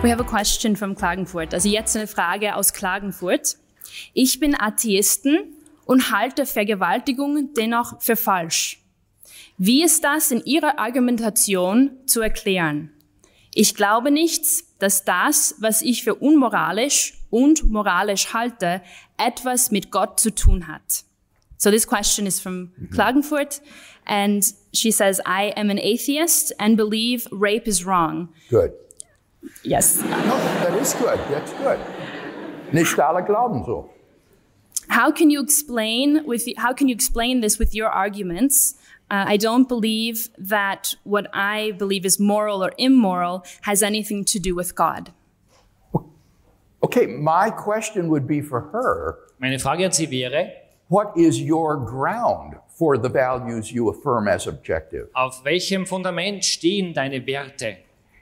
We have a question from Klagenfurt. Also jetzt eine Frage aus Klagenfurt. Ich bin Atheisten und halte Vergewaltigung dennoch für falsch. Wie ist das in Ihrer Argumentation zu erklären? Ich glaube nicht, dass das, was ich für unmoralisch und moralisch halte, etwas mit Gott zu tun hat. So this question is from Klagenfurt and she says, I am an atheist and believe rape is wrong. Good. Yes. No, that is good. That's good. Nicht alle glauben so. How can you explain with how can you explain this with your arguments? Uh, I don't believe that what I believe is moral or immoral has anything to do with God. Okay, my question would be for her Meine Frage an Sie wäre, what is your ground for the values you affirm as objective? auf welchem Fundament stehen deine Werte,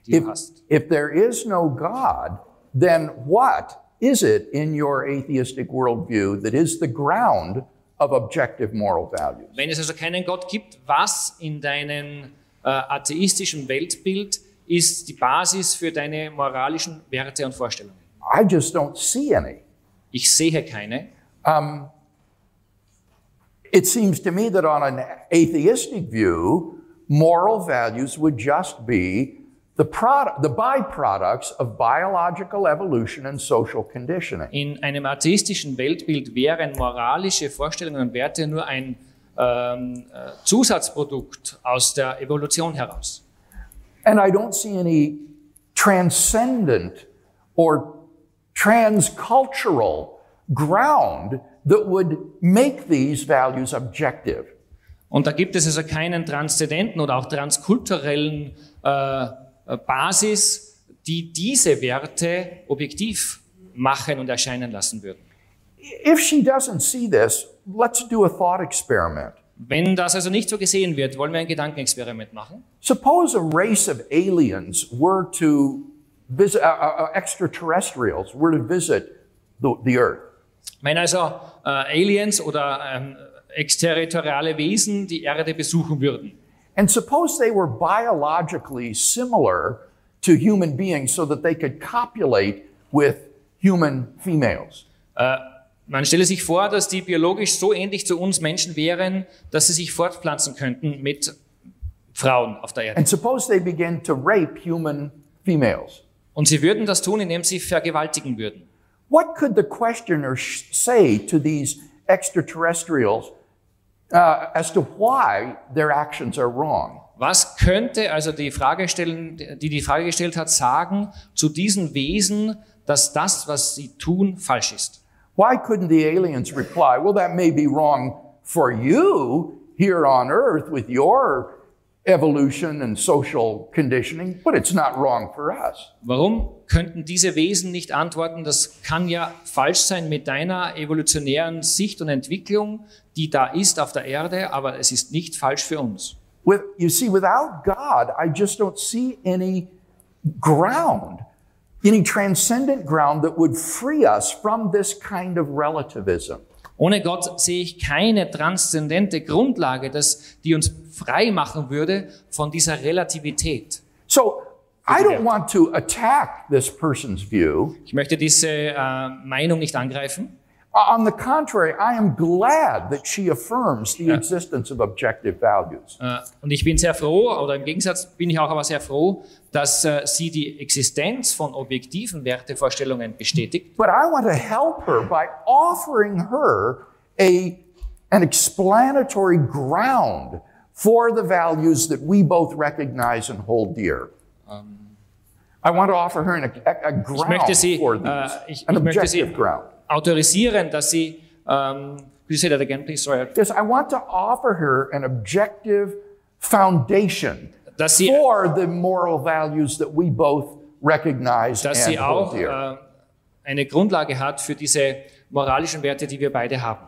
die If, du hast? if there is no God, then what is it in your atheistic worldview that is the ground of objective moral values? Wenn es also keinen Gott gibt, was in deinem äh, atheistischen Weltbild ist die Basis für deine moralischen Werte und Vorstellungen? I just don't see any. Ich sehe keine. It seems to me that on an atheistic view, moral values would just be the, product, the byproducts of biological evolution and social conditioning. In einem atheistischen Weltbild wären moralische Vorstellungen und Werte nur ein ähm, äh, Zusatzprodukt aus der Evolution heraus. And I don't see any transcendent or transcultural ground that would make these values objective. Und da gibt es also keinen transzendenten oder auch transkulturellen äh, äh, Basis, die diese Werte objektiv machen und erscheinen lassen würden. If she doesn't see this, let's do a thought experiment. Wenn das also nicht so gesehen wird, wollen wir ein Gedankenexperiment machen. Suppose a race of aliens were to visit, uh, uh, extraterrestrials were to visit the, the Earth. Wenn also äh, Aliens oder ähm, exterritoriale Wesen die Erde besuchen würden And suppose they were biologically similar to human beings so that they could copulate with human females. Äh, man stelle sich vor, dass die biologisch so ähnlich zu uns Menschen wären, dass sie sich fortpflanzen könnten mit Frauen auf der Erde. And suppose they began to rape human females. Und sie würden das tun, indem sie vergewaltigen würden. What could the questioner say to these extraterrestrials uh, as to why their actions are wrong? Was könnte also die Frage stellen, die die Frage gestellt hat, sagen zu diesen Wesen, dass das, was sie tun, falsch ist? Why couldn't the aliens reply, well, that may be wrong for you here on Earth with your evolution and social conditioning, but it's not wrong for us? Warum könnten diese Wesen nicht antworten, das kann ja falsch sein mit deiner evolutionären Sicht und Entwicklung, die da ist auf der Erde, aber es ist nicht falsch für uns. With, you see, without God, I just don't see any ground, any transcendent ground that would free us from this kind of relativism. Ohne Gott sehe ich keine transzendente Grundlage, das, die uns frei machen würde von dieser Relativität. So I don't want to attack this person's view. Ich möchte diese äh, Meinung nicht angreifen. On the contrary, I am glad that she affirms the existence of objective values. Äh, und ich bin sehr froh, oder im Gegensatz bin ich auch aber sehr froh, dass äh, sie die Existenz von objektiven Wertevorstellungen bestätigt. But I want to help her by offering her a, an explanatory ground for the values that we both recognize and hold dear. I want to offer her an, a, a ground Ich möchte sie, for äh, ich, ich möchte sie objective ground. autorisieren, dass sie, ähm, could you say that again, please? Sorry. Yes, I want to offer her an objective foundation Dass sie, for the moral values that we both recognize dass and sie hold auch dear. äh, eine Grundlage hat für diese moralischen Werte, die wir beide haben.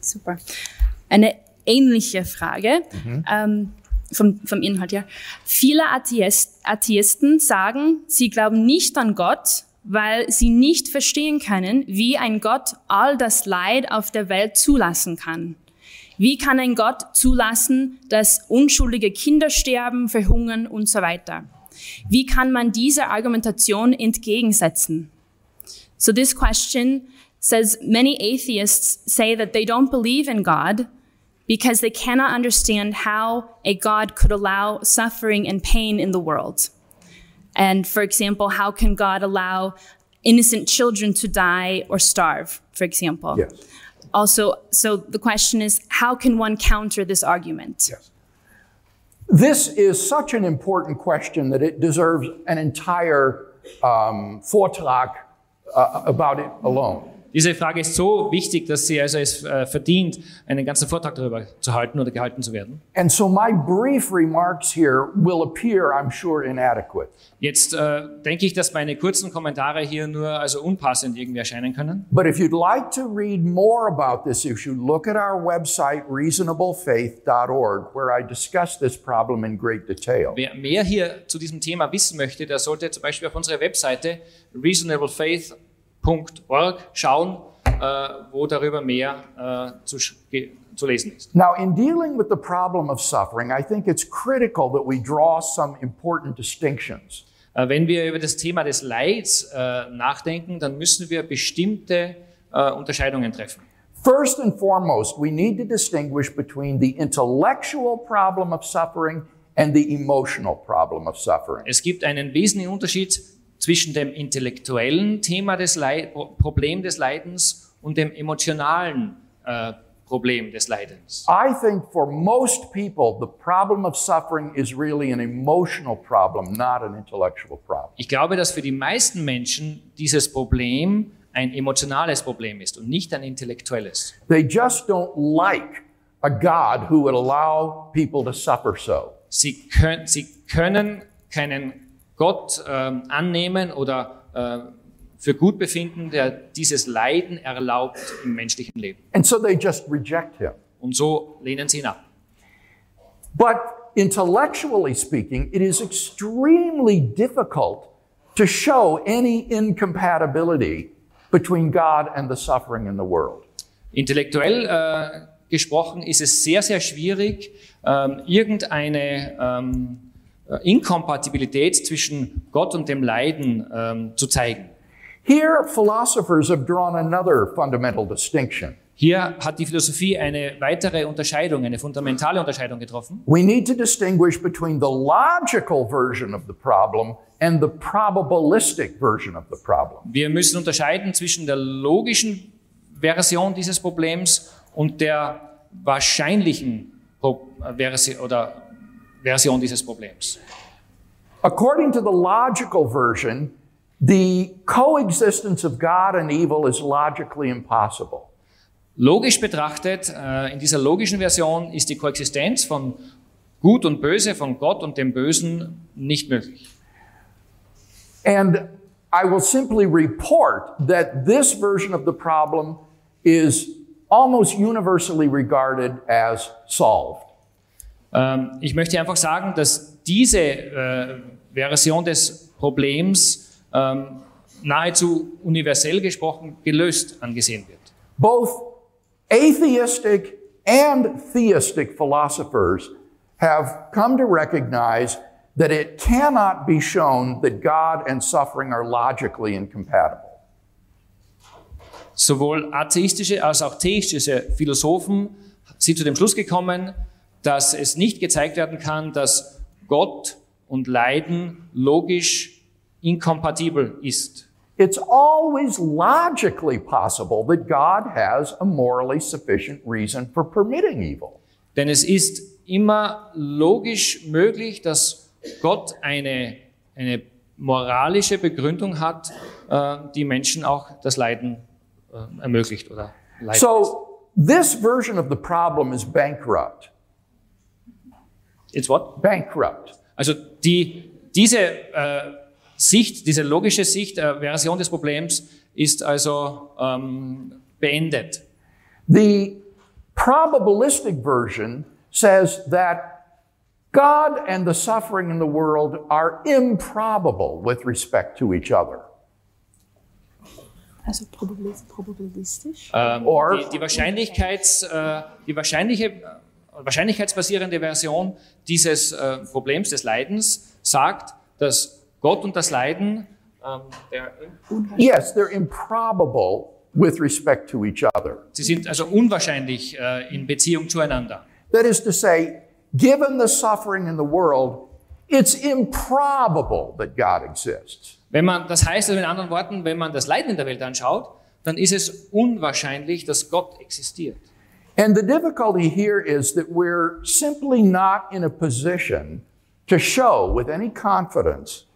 Super. Eine ähnliche Frage ähm, vom, vom Inhalt her. Viele Atheist, Atheisten sagen, sie glauben nicht an Gott, weil sie nicht verstehen können, wie ein Gott all das Leid auf der Welt zulassen kann. Wie kann ein Gott zulassen, dass unschuldige Kinder sterben, verhungern und so weiter? Wie kann man dieser Argumentation entgegensetzen? So this question says many atheists say that they don't believe in God because they cannot understand how a God could allow suffering and pain in the world. And for example, how can God allow innocent children to die or starve, for example? Yes. Also, so the question is, how can one counter this argument? Yes. This is such an important question that it deserves an entire um, Vortrag uh, about it alone. Diese Frage ist so wichtig, dass sie also es äh, verdient, einen ganzen Vortrag darüber zu halten oder gehalten zu werden. And so my brief remarks here will appear, I'm sure, inadequate. Jetzt äh, denke ich, dass meine kurzen Kommentare hier nur also unpassend irgendwie erscheinen können. But if you'd like to read more about this issue, look at our website, reasonablefaith.org, where I discuss this problem in great detail. Wer mehr hier zu diesem Thema wissen möchte, der sollte zum Beispiel auf unsere Webseite reasonablefaith.org schauen, äh, wo darüber mehr äh, zu, zu lesen ist. Now, in dealing with the problem of suffering, I think it's critical that we draw some important distinctions. Äh, Wenn wir über das Thema des Leids nachdenken, dann müssen wir bestimmte Unterscheidungen treffen. First and foremost, we need to distinguish between the intellectual problem of suffering and the emotional problem of suffering. Es gibt einen wesentlichen Unterschied zwischen dem intellektuellen Thema des Leid Pro- Problem des Leidens und dem emotionalen äh, Problem des Leidens. I think for most people, the problem of suffering is really an emotional problem, not an intellectual problem. Ich glaube, dass für die meisten Menschen dieses Problem ein emotionales Problem ist und nicht ein intellektuelles. They just don't like a God who would allow people to suffer so. Sie können, sie können keinen Gott ähm, annehmen oder äh, für gut befinden, der dieses Leiden erlaubt im menschlichen Leben. And so they just reject him. Und so lehnen sie ihn ab. But intellectually speaking, it is extremely difficult to show any incompatibility between God and the suffering in the world. Intellektuell äh, gesprochen ist es sehr, sehr schwierig, ähm, irgendeine ähm, äh, Inkompatibilität zwischen Gott und dem Leiden ähm, zu zeigen. Here, philosophers have drawn another fundamental distinction. Hier hat die Philosophie eine weitere Unterscheidung, eine fundamentale Unterscheidung getroffen. We need to distinguish between the logical version of the problem and the probabilistic version of the problem. Wir müssen unterscheiden zwischen der logischen Version dieses Problems und der wahrscheinlichen Pro äh, Versi oder Version dieses Problems. According to the logical version, the coexistence of God and evil is logically impossible. Logisch betrachtet, äh, in dieser logischen Version ist die Koexistenz von Gut und Böse, von Gott und dem Bösen nicht möglich. And I will simply report that this version of the problem is almost universally regarded as solved. Ähm, ich möchte einfach sagen, dass diese äh, Version des Problems ähm, nahezu universell gesprochen gelöst angesehen wird. Both atheistic and theistic philosophers have come to recognize that it cannot be shown that God and suffering are logically incompatible. Sowohl atheistische als auch theistische Philosophen sind zu dem Schluss gekommen, dass es nicht gezeigt werden kann, dass Gott und Leiden logisch inkompatibel ist. It's always logically possible that God has a morally sufficient reason for permitting evil. Denn es ist immer logisch möglich, dass Gott eine, eine moralische Begründung hat, äh, die Menschen auch das Leiden äh, ermöglicht oder leiden lässt. So, this version of the problem is bankrupt. It's what? Bankrupt. Also die, diese äh, Sicht, diese logische Sicht, äh, Version des Problems ist also ähm, beendet. The probabilistic version says that God and the suffering in the world are improbable with respect to each other. Also probabil- probabilistisch. Ähm, Or- die, die, Wahrscheinlichkeits, äh, die wahrscheinliche, äh, wahrscheinlichkeitsbasierende Version dieses äh, Problems des Leidens sagt, dass Gott und das Leiden ähm, der, Yes, they're improbable with respect to each other. sie sind also unwahrscheinlich äh, in Beziehung zueinander. That is to say, given the suffering in the world, it's improbable that God exists. Wenn man, das heißt also in anderen Worten, wenn man das Leiden in der Welt anschaut, dann ist es unwahrscheinlich, dass Gott existiert. And the difficulty here is that we're simply not in a position to show with any confidence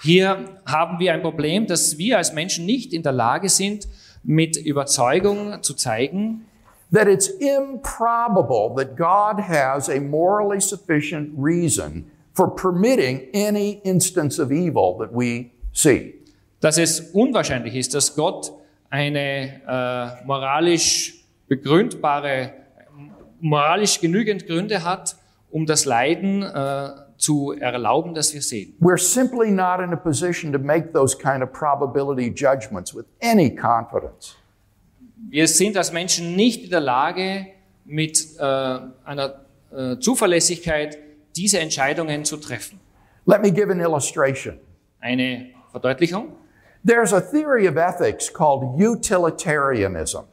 Hier haben wir ein Problem, dass wir als Menschen nicht in der Lage sind, mit Überzeugung zu zeigen, that it's improbable that God has a morally sufficient reason for permitting any instance of evil that we see. dass es unwahrscheinlich ist, dass Gott eine äh, moralisch begründbare, moralisch genügend Gründe hat, um das Leiden äh, zu erlauben, das wir sehen. We're simply not in a position to make those kind of probability judgments with any confidence. Wir sind als Menschen nicht in der Lage, mit äh, einer äh, Zuverlässigkeit diese Entscheidungen zu treffen. Let me give an illustration. Eine Verdeutlichung. There's a theory of ethics called utilitarianism.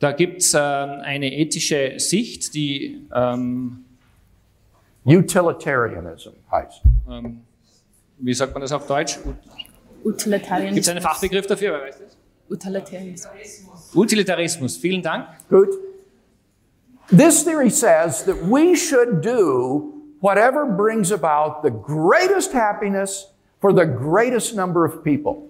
Da gibt es eine ethische Sicht, die, ähm, Utilitarianism heißt. ähm, wie sagt man das auf Deutsch? Gibt es Utilitarianismus. einen Fachbegriff dafür? Wer weiß das? Utilitarianismus. Utilitarismus. Vielen Dank. Good. This theory says that we should do whatever brings about the greatest happiness for the greatest number of people.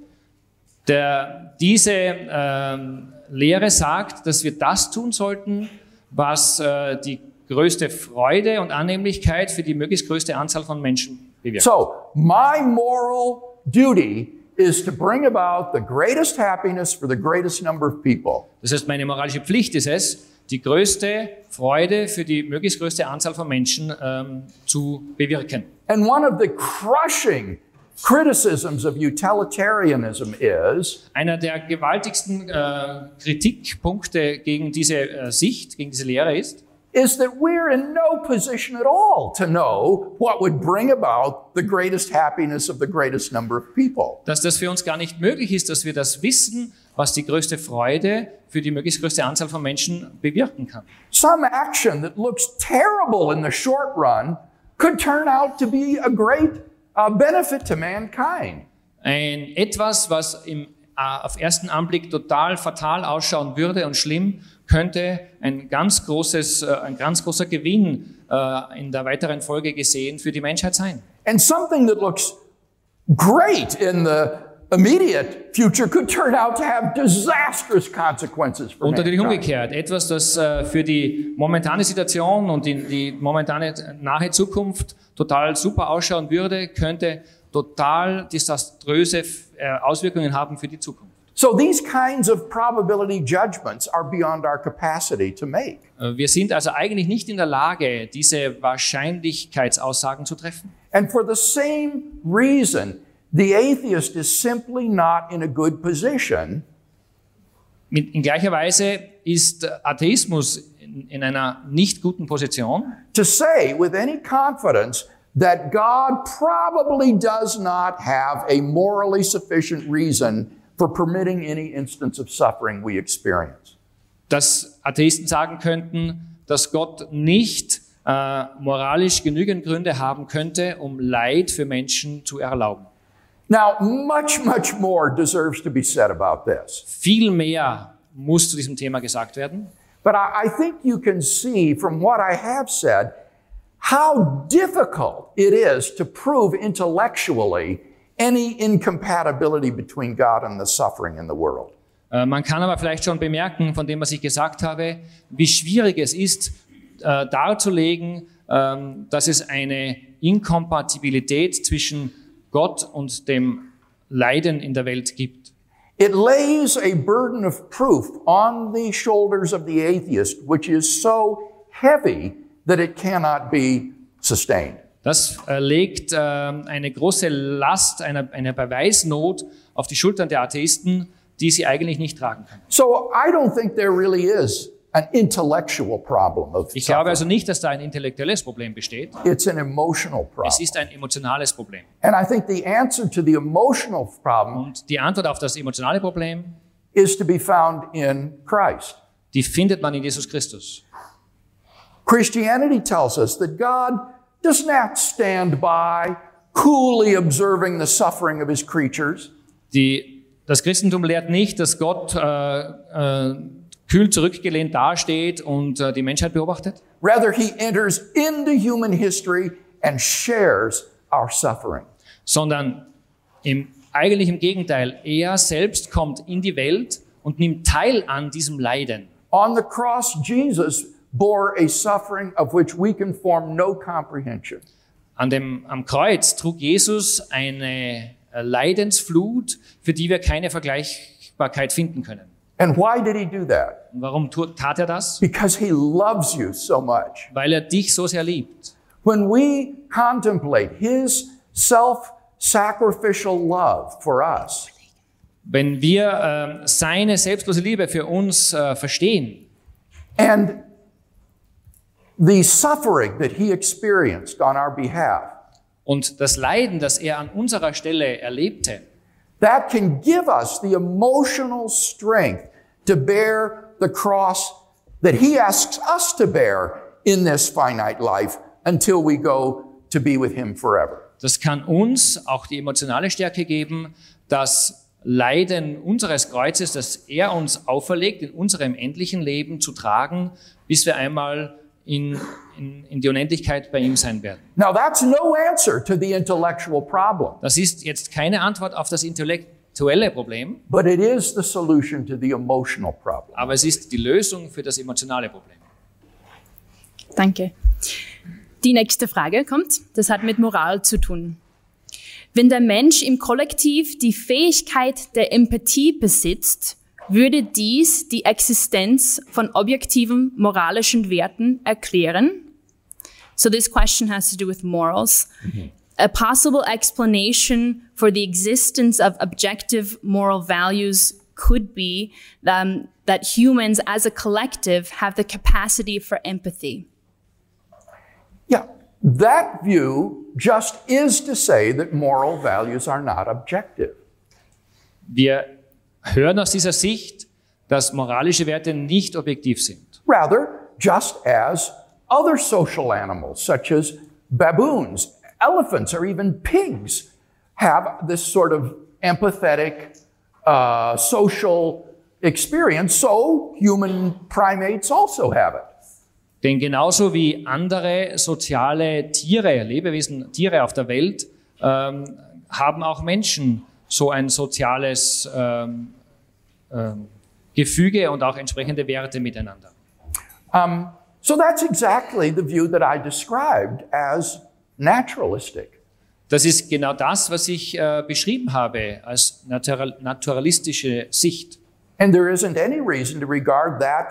Der, diese ähm, Lehre sagt, dass wir das tun sollten, was äh, die größte Freude und Annehmlichkeit für die möglichst größte Anzahl von Menschen bewirkt. So, my moral duty is to bring about the greatest happiness for the greatest number of people. Das heißt, meine moralische Pflicht ist es, die größte Freude für die möglichst größte Anzahl von Menschen ähm, zu bewirken. And one of the crushing criticisms of utilitarianism is Einer der gewaltigsten äh, Kritikpunkte gegen diese äh, Sicht, gegen diese Lehre ist, is that we're in no position at all to know what would bring about the greatest happiness of the greatest number of people. dass das für uns gar nicht möglich ist, dass wir das wissen, was die größte Freude für die möglichst größte Anzahl von Menschen bewirken kann. Some action that looks terrible in the short run could turn out to be a great uh, benefit to mankind. Ein etwas, was im, auf ersten Anblick total fatal ausschauen würde und schlimm, könnte ein ganz großes, äh, ein ganz großer Gewinn äh, in der weiteren Folge gesehen für die Menschheit sein. And something that looks great in the immediate future could turn out to have disastrous consequences for Und natürlich umgekehrt, etwas, das äh, für die momentane Situation und die, die momentane nahe Zukunft total super ausschauen würde, könnte total desaströse äh, Auswirkungen haben für die Zukunft. So these kinds of probability judgments are beyond our capacity to make. Äh, Wir sind also eigentlich nicht in der Lage, diese Wahrscheinlichkeitsaussagen zu treffen. And for the same reason, the atheist is simply not in a good position in gleicher Weise ist Atheismus in, in einer nicht guten Position, to say with any confidence that God probably does not have a morally sufficient reason for permitting any instance of suffering we experience. dass Atheisten sagen könnten, dass Gott nicht äh, moralisch genügend Gründe haben könnte, um Leid für Menschen zu erlauben. Now, much, much more deserves to be said about this. Viel mehr muss zu diesem Thema gesagt werden. But I, I think you can see from what I have said how difficult it is to prove intellectually any incompatibility between God and the suffering in the world. Äh, man kann aber vielleicht schon bemerken, von dem, was ich gesagt habe, wie schwierig es ist, äh, darzulegen, ähm, dass es eine Inkompatibilität zwischen Gott und dem Leiden in der Welt gibt. It lays a burden of proof on the shoulders of the atheist, which is so heavy that it cannot be sustained. Das äh, legt ähm, eine große Last, eine, eine Beweisnot auf die Schultern der Atheisten, die sie eigentlich nicht tragen können. So I don't think there really is an intellectual problem of Ich glaube also nicht, dass da ein intellektuelles Problem besteht. It's an emotional Es problem. ist ein emotionales Problem. And I think the answer to the emotional problem Und die Antwort auf das emotionale Problem, is to be found in Christ. die findet man in Jesus Christus. Christianity tells us that God does not stand by coolly observing the suffering of his creatures. Die, das Christentum lehrt nicht, dass Gott äh, äh, kühl zurückgelehnt dasteht und äh, die Menschheit beobachtet, Rather, he enters into human history and shares our suffering. sondern im, eigentlich im Gegenteil. Er selbst kommt in die Welt und nimmt teil an diesem Leiden. On the cross, Jesus bore a suffering of which we can form no comprehension. An dem, am Kreuz trug Jesus eine äh, Leidensflut, für die wir keine Vergleichbarkeit finden können. And why did he do that? Und warum tat er das? Because he loves you so much. Weil er dich so sehr liebt. When we contemplate his self sacrificial love for us, Wenn wir ähm, seine selbstlose Liebe für uns äh, verstehen and the suffering that he experienced on our behalf, und das Leiden, das er an unserer Stelle erlebte, that can give us the emotional strength to bear the cross that he asks us to bear in this finite life until we go to be with him forever. das kann uns auch die emotionale Stärke geben, das Leiden unseres Kreuzes, das er uns auferlegt, in unserem endlichen Leben zu tragen, bis wir einmal in, in, in die Unendlichkeit bei ihm sein werden. Now, that's no answer to the intellectual problem, Das ist jetzt keine Antwort auf das intellektuelle Problem, but it is the solution to the emotional problem. aber es ist die Lösung für das emotionale Problem. Danke. Die nächste Frage kommt. Das hat mit Moral zu tun. Wenn der Mensch im Kollektiv die Fähigkeit der Empathie besitzt, würde dies die Existenz von objektiven moralischen Werten erklären? So this question has to do with morals. A possible explanation for the existence of objective moral values could be um, that humans as a collective have the capacity for empathy. Yeah, that view just is to say that moral values are not objective. Wir hören aus dieser Sicht, dass moralische Werte nicht objektiv sind. Rather, just as other social animals, such as baboons, elephants, or even pigs, have this sort of empathetic uh, social experience, so human primates also have it. Denn genauso wie andere soziale Tiere, Lebewesen, Tiere auf der Welt, ähm, haben auch Menschen so ein soziales ähm, ähm, Gefüge und auch entsprechende Werte miteinander. Um, so that's exactly the view that I described as naturalistic. Das ist genau das, was ich äh, beschrieben habe als natural, naturalistische Sicht. And there isn't any reason to regard that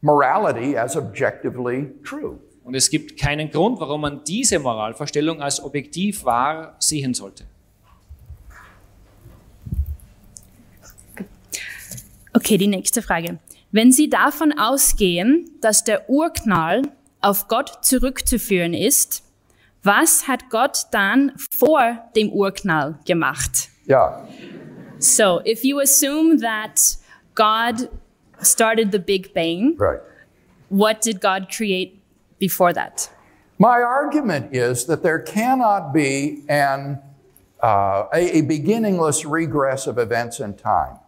morality as objectively true. Und es gibt keinen Grund, warum man diese Moralvorstellung als objektiv wahr sehen sollte. Okay, die nächste Frage. Wenn Sie davon ausgehen, dass der Urknall auf Gott zurückzuführen ist, was hat Gott dann vor dem Urknall gemacht? Yeah. So, if you assume that God started the Big Bang, Right. what did God create before that? My argument is that there cannot be an, uh, a, a beginningless regress of events in time.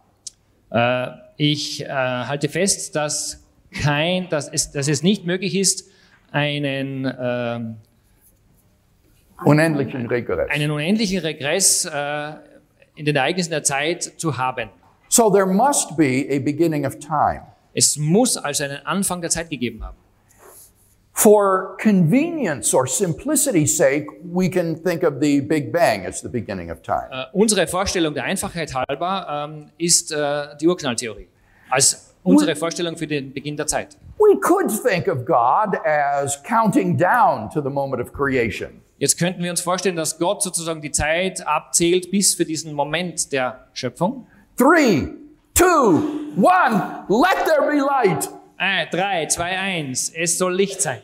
Äh, ich äh, halte fest, dass, kein, dass, es, dass es nicht möglich ist, einen, ähm, Unendlichen Regress. einen unendlichen Regress äh, in den Ereignissen der Zeit zu haben. So there must be a beginning of time. Es muss also einen Anfang der Zeit gegeben haben. For convenience or simplicity's sake, we can think of the Big Bang as the beginning of time. Äh, unsere Vorstellung der Einfachheit halber ähm, ist äh, die Urknalltheorie als unsere Vorstellung für den Beginn der Zeit. We could think of God as counting down to the moment of creation. Jetzt könnten wir uns vorstellen, dass Gott sozusagen die Zeit abzählt bis für diesen Moment der Schöpfung. Three, two, one, let there be light. Ein, drei, zwei, eins. Es soll Licht sein.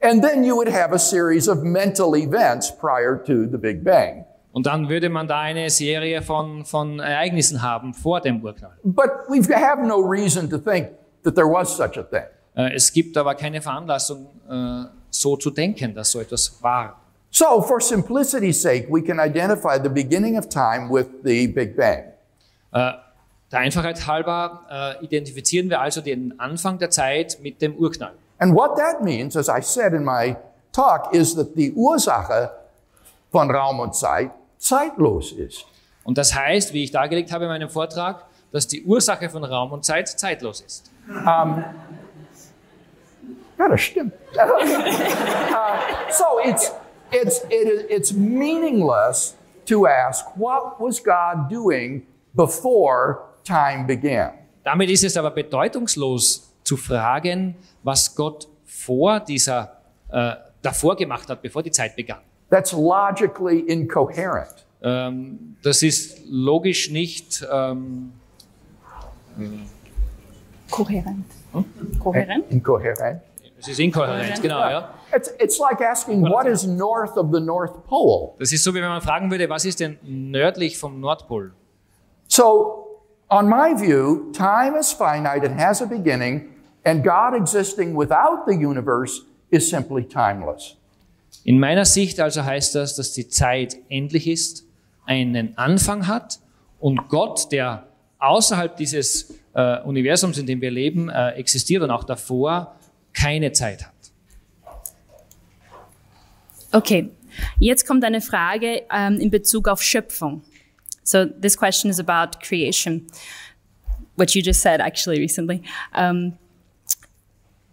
And then you would have a series of mental events prior to the Big Bang. Und dann würde man da eine Serie von, von Ereignissen haben vor dem Urknall. But we have no reason to think that there was such a thing. Äh, Es gibt aber keine Veranlassung, äh, so zu denken, dass so etwas war. So, for simplicity's sake, we can identify the beginning of time with the Big Bang. Äh, Der Einfachheit halber äh, identifizieren wir also den Anfang der Zeit mit dem Urknall. And what that means, as I said in my talk, is that the Ursache von Raum und Zeit zeitlos ist. Und das heißt, wie ich dargelegt habe in meinem Vortrag, dass die Ursache von Raum und Zeit zeitlos ist. Ja, das stimmt. Uh, so it's, it's, it is, it's meaningless to ask, what was God doing before time began? Damit ist es aber bedeutungslos zu fragen, was Gott vor dieser, äh, davor gemacht hat, bevor die Zeit begann. That's logically incoherent. Ähm, das ist logisch nicht, ähm, Kohärent. Kohärent? Incoherent. Es ist inkohärent, genau, ja. It's, it's like asking, what is north of the North Pole? Das ist so, wie wenn man fragen würde, was ist denn nördlich vom Nordpol? So, on my view, time is finite and has a beginning, and God existing without the universe is simply timeless. In meiner Sicht also heißt das, dass die Zeit endlich ist, einen Anfang hat und Gott, der außerhalb dieses äh, Universums, in dem wir leben, äh, existiert und auch davor keine Zeit hat. Okay, jetzt kommt eine Frage ähm, in Bezug auf Schöpfung. So this question is about creation, what you just said actually recently. Um,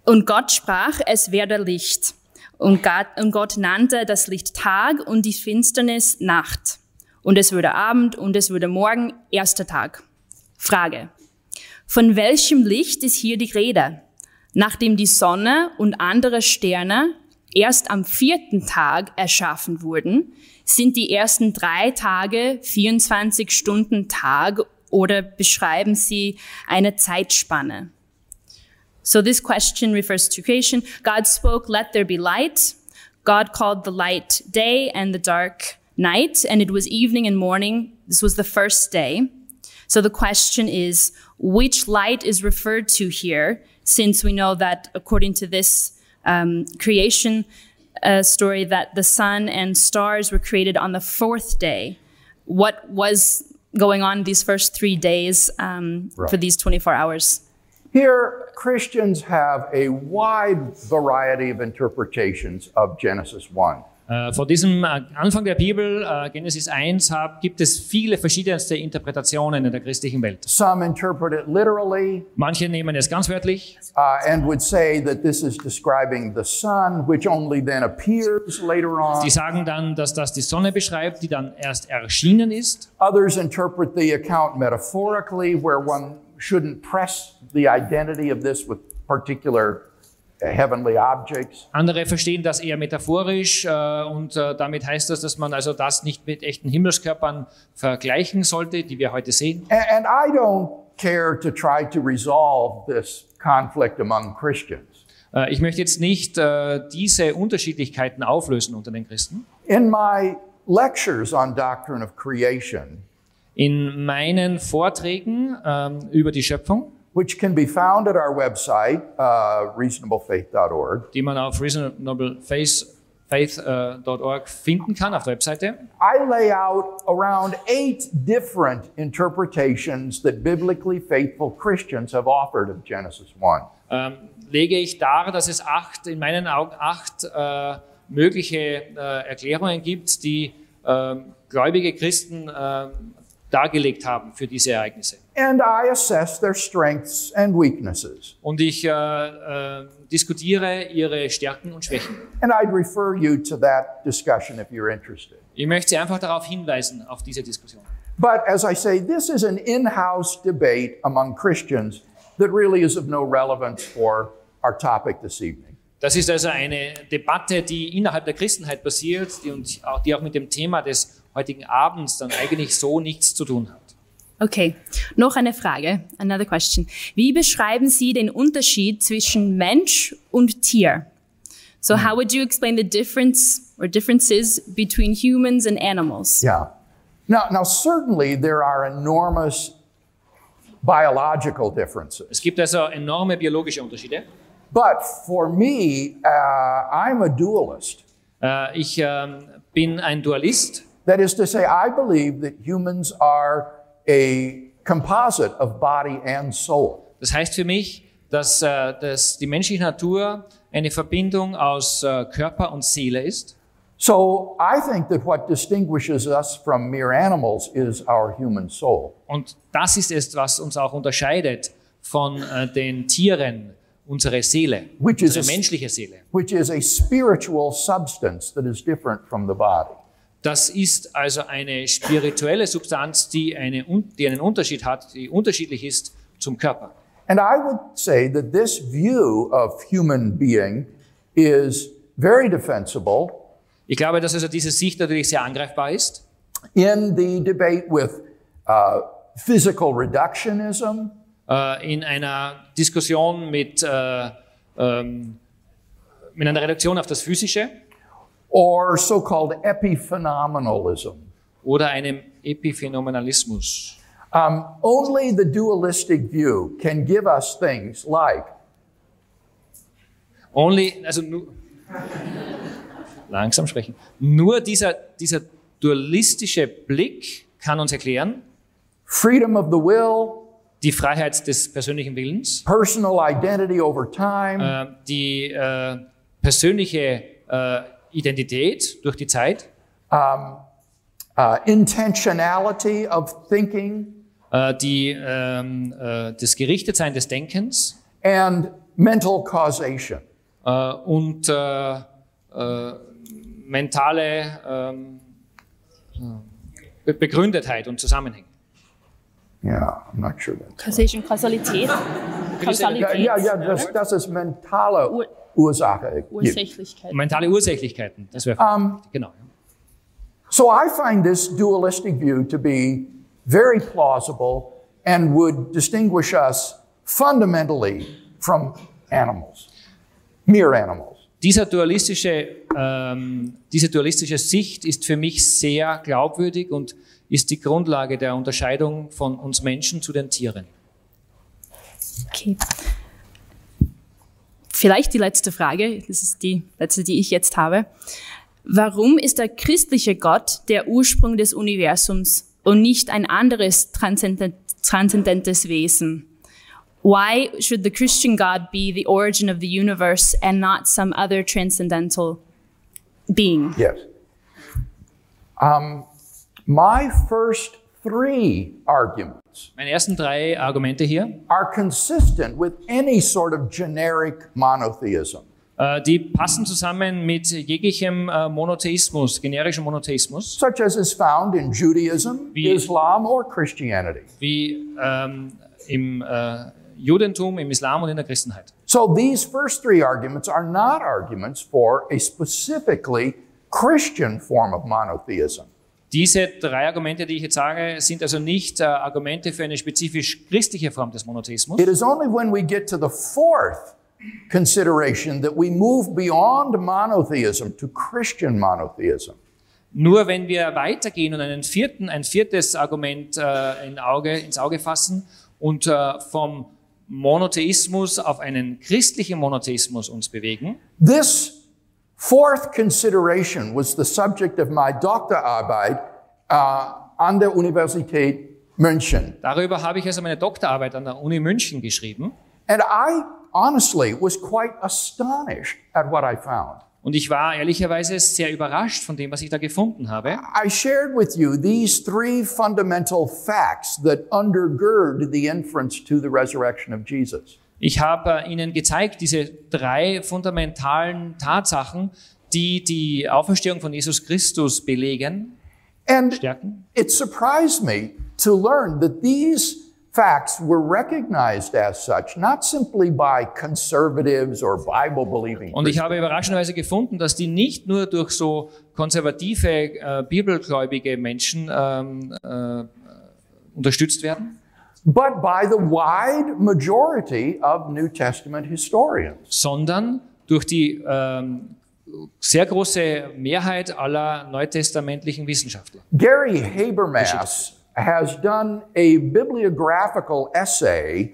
und Gott sprach, es werde Licht. Und Gott, und Gott nannte das Licht Tag und die Finsternis Nacht. Und es wurde Abend und es wurde Morgen, erster Tag. Frage. Von welchem Licht ist hier die Rede? Nachdem die Sonne und andere Sterne erst am vierten Tag erschaffen wurden, sind die ersten drei Tage 24 Stunden Tag oder beschreiben sie eine Zeitspanne? So this question refers to creation. God spoke, let there be light. God called the light day and the dark night, and it was evening and morning. This was the first day. So the question is, which light is referred to here, since we know that according to this um, creation uh, story, that the sun and stars were created on the fourth day. What was going on these first three days um, for these 24 hours? Here, Christians have a wide variety of interpretations of Genesis 1. Äh, vor diesem äh, Anfang der Bibel, äh, Genesis 1, hab, gibt es viele verschiedenste Interpretationen in der christlichen Welt. Some interpret it literally Manche nehmen es ganz wörtlich uh, and would say that this is describing the sun, which only then appears later on. Die sagen dann, dass das die Sonne beschreibt, die dann erst erschienen ist. Others interpret the account metaphorically, where one shouldn't press the identity of this with particular. Andere verstehen das eher metaphorisch äh, und äh, damit heißt das, dass man also das nicht mit echten Himmelskörpern vergleichen sollte, die wir heute sehen. A- And I don't care to try to resolve this conflict among Christians. Äh, ich möchte jetzt nicht äh, diese Unterschiedlichkeiten auflösen unter den Christen. In my lectures on doctrine of creation, In meinen Vorträgen ähm, über die Schöpfung, which can be found at our website, uh, reasonablefaith.org, die man auf reasonablefaith.org finden kann, auf der Webseite, I lay out around eight different interpretations that biblically faithful Christians have offered of Genesis 1. ähm, lege ich dar, dass es acht, in meinen Augen acht äh, mögliche äh, Erklärungen gibt, die äh, gläubige Christen äh, dargelegt haben für diese Ereignisse. And I assess their strengths and weaknesses. Und ich äh, äh, diskutiere ihre Stärken und Schwächen. And I'd refer you to that discussion if you're interested. Ich möchte Sie einfach darauf hinweisen, auf diese Diskussion. But as I say, this is an in house debate among Christians that really is of no relevance for our topic this evening. Das ist also eine Debatte, die innerhalb der Christenheit passiert, die, und auch, die auch mit dem Thema des heutigen Abends dann eigentlich so nichts zu tun hat. Okay, noch eine Frage, another question. Wie beschreiben Sie den Unterschied zwischen Mensch und Tier? So how would you explain the difference or differences between humans and animals? Yeah. Now, now certainly there are enormous biological differences. Es gibt also enorme biologische Unterschiede. But for me, uh, I'm a dualist. Äh, ich ähm, bin ein Dualist. That is to say, I believe that humans are a composite of body and soul. Das heißt für mich, dass, äh, dass die menschliche Natur eine Verbindung aus äh, Körper und Seele ist. So I think that what distinguishes us from mere animals is our human soul. Und das ist es, was uns auch unterscheidet von äh, den Tieren, unsere Seele, Which is unsere a- menschliche Seele. which is a spiritual substance that is different from the body. Das ist also eine spirituelle Substanz, die, eine, die einen Unterschied hat, die unterschiedlich ist zum Körper. And I would say that this view of human being is very defensible Ich glaube, dass also diese Sicht natürlich sehr angreifbar ist. in the debate with uh, physical reductionism Äh, in einer Diskussion mit, äh, ähm, mit einer Reduktion auf das Physische or so-called epiphenomenalism. oder einem Epiphänomenalismus. Um, only the dualistic view can give us things like Only, also nur, langsam sprechen. Nur dieser, dieser dualistische Blick kann uns erklären, freedom of the will, die Freiheit des persönlichen Willens, personal identity over time, äh, die äh, persönliche äh, Identität durch die Zeit, uh, intentionality of thinking, äh, die, ähm, äh, das Gerichtetsein des Denkens and mental causation. äh, und mentale ähm, Be Begründetheit und Zusammenhänge. Yeah, I'm not sure that. Causation, Kausalität. Ja, Kausalität. ja, ja das, das ist mentale Ur- Ursache. gibt. Ursächlichkeit. Mentale Ursächlichkeiten, das wäre genau. ja. So I find this dualistic view to be very plausible and would distinguish us fundamentally from animals, mere animals. Dieser dualistische, ähm, diese dualistische Sicht ist für mich sehr glaubwürdig und ist die Grundlage der Unterscheidung von uns Menschen zu den Tieren. Okay. Vielleicht die letzte Frage, das ist die letzte, die ich jetzt habe. Warum ist der christliche Gott der Ursprung des Universums und nicht ein anderes transzendent, transzendentes Wesen? Why should the Christian God be the origin of the universe and not some other transcendental being? Yes. Um, my first three arguments Meine ersten drei Argumente hier, are consistent with any sort of generic monotheism. äh, die passen zusammen mit jeglichem äh, Monotheismus, generischem Monotheismus, such as is found in Judaism, Wie- Islam, or Christianity. wie ähm, im äh, Judentum, im Islam und in der Christenheit. So these first three arguments are not arguments for a specifically Christian form of monotheism. Diese drei Argumente, die ich jetzt sage, sind also nicht äh, Argumente für eine spezifisch christliche Form des Monotheismus. It is only when we get to the fourth consideration that we move beyond monotheism to Christian monotheism. Nur wenn wir weitergehen und einen vierten, ein viertes Argument äh, in Auge, ins Auge fassen und äh, vom Monotheismus auf einen christlichen Monotheismus uns bewegen, This fourth consideration was the subject of my Doktorarbeit uh, an der Universität München. darüber habe ich also meine Doktorarbeit an der Uni München geschrieben. And I honestly was quite astonished at what I found. Und ich war ehrlicherweise sehr überrascht von dem, was ich da gefunden habe. I shared with you these three fundamental facts that undergird the inference to the resurrection of Jesus. Ich habe Ihnen gezeigt, diese drei fundamentalen Tatsachen, die die Auferstehung von Jesus Christus belegen, And stärken. it surprised me to learn that these facts were recognized as such, not simply by conservatives or Bible believing. Und ich habe überraschenderweise gefunden, dass die nicht nur durch so konservative, äh, bibelgläubige Menschen ähm, äh, unterstützt werden, but by the wide majority of New Testament historians. sondern durch die ähm, sehr große Mehrheit aller neutestamentlichen Wissenschaftler. Gary Habermas has done a bibliographical essay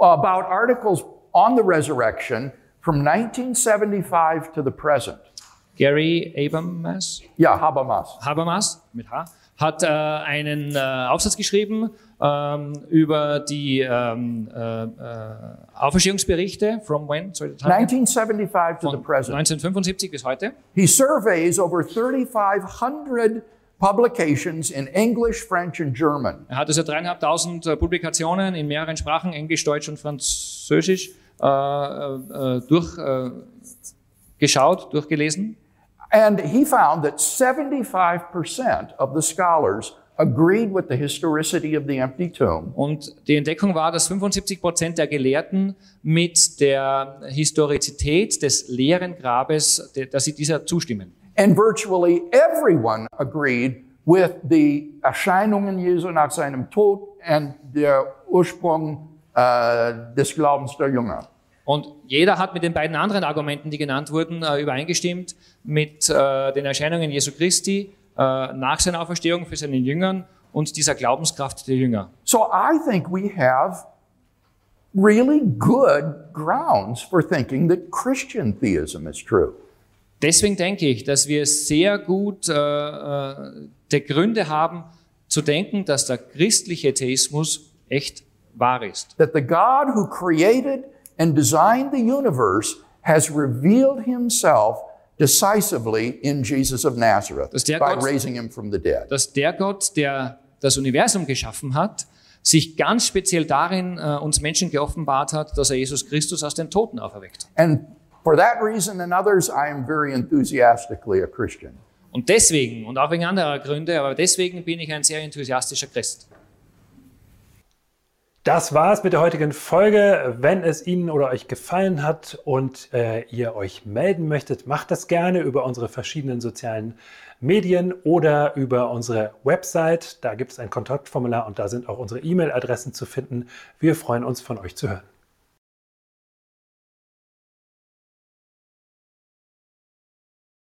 about articles on the resurrection from 1975 to the present. Gary Abermas, Yeah, Habermas. Habermas mit H, hat äh, einen äh, Aufsatz geschrieben ähm, über die ähm, äh, äh, Auferstehungsberichte from when? Sorry, the time? 1975 to the Von present. 1975 bis heute. He surveys over 3,500 publications in English, French, and German. Er hat also dreieinhalbtausend äh, Publikationen in mehreren Sprachen, Englisch, Deutsch und Französisch, äh, äh, durch, äh, geschaut, durchgelesen. And he found that 75% of the scholars agreed with the historicity of the empty tomb. Und die Entdeckung war, dass 75 Prozent der Gelehrten mit der Historizität des leeren Grabes, dass sie dieser zustimmen. And virtually everyone agreed with the Erscheinungen Jesu nach seinem Tod and der Ursprung äh, des Glaubens der Jünger. Und jeder hat mit den beiden anderen Argumenten, die genannt wurden, äh, übereingestimmt mit äh, den Erscheinungen Jesu Christi nach seiner Auferstehung für seinen Jüngern und dieser Glaubenskraft der Jünger. So I think we have really good grounds for thinking that Christian theism is true. Deswegen denke ich, dass wir sehr gut äh, äh, die Gründe haben zu denken, dass der christliche Theismus echt wahr ist. That the God who created and designed the universe has revealed himself decisively in Jesus of Nazareth Dass der by Gott- raising him from the dead. Dass der Gott, der das Universum geschaffen hat, sich ganz speziell darin äh, uns Menschen geoffenbart hat, dass er Jesus Christus aus den Toten auferweckt. And for that reason and others, I am very enthusiastically a Christian. Und deswegen, und auch wegen anderer Gründe, aber deswegen bin ich ein sehr enthusiastischer Christ. Das war's mit der heutigen Folge. Wenn es Ihnen oder euch gefallen hat und äh, ihr euch melden möchtet, macht das gerne über unsere verschiedenen sozialen Medien oder über unsere Website. Da gibt es ein Kontaktformular und da sind auch unsere E-Mail-Adressen zu finden. Wir freuen uns, von euch zu hören.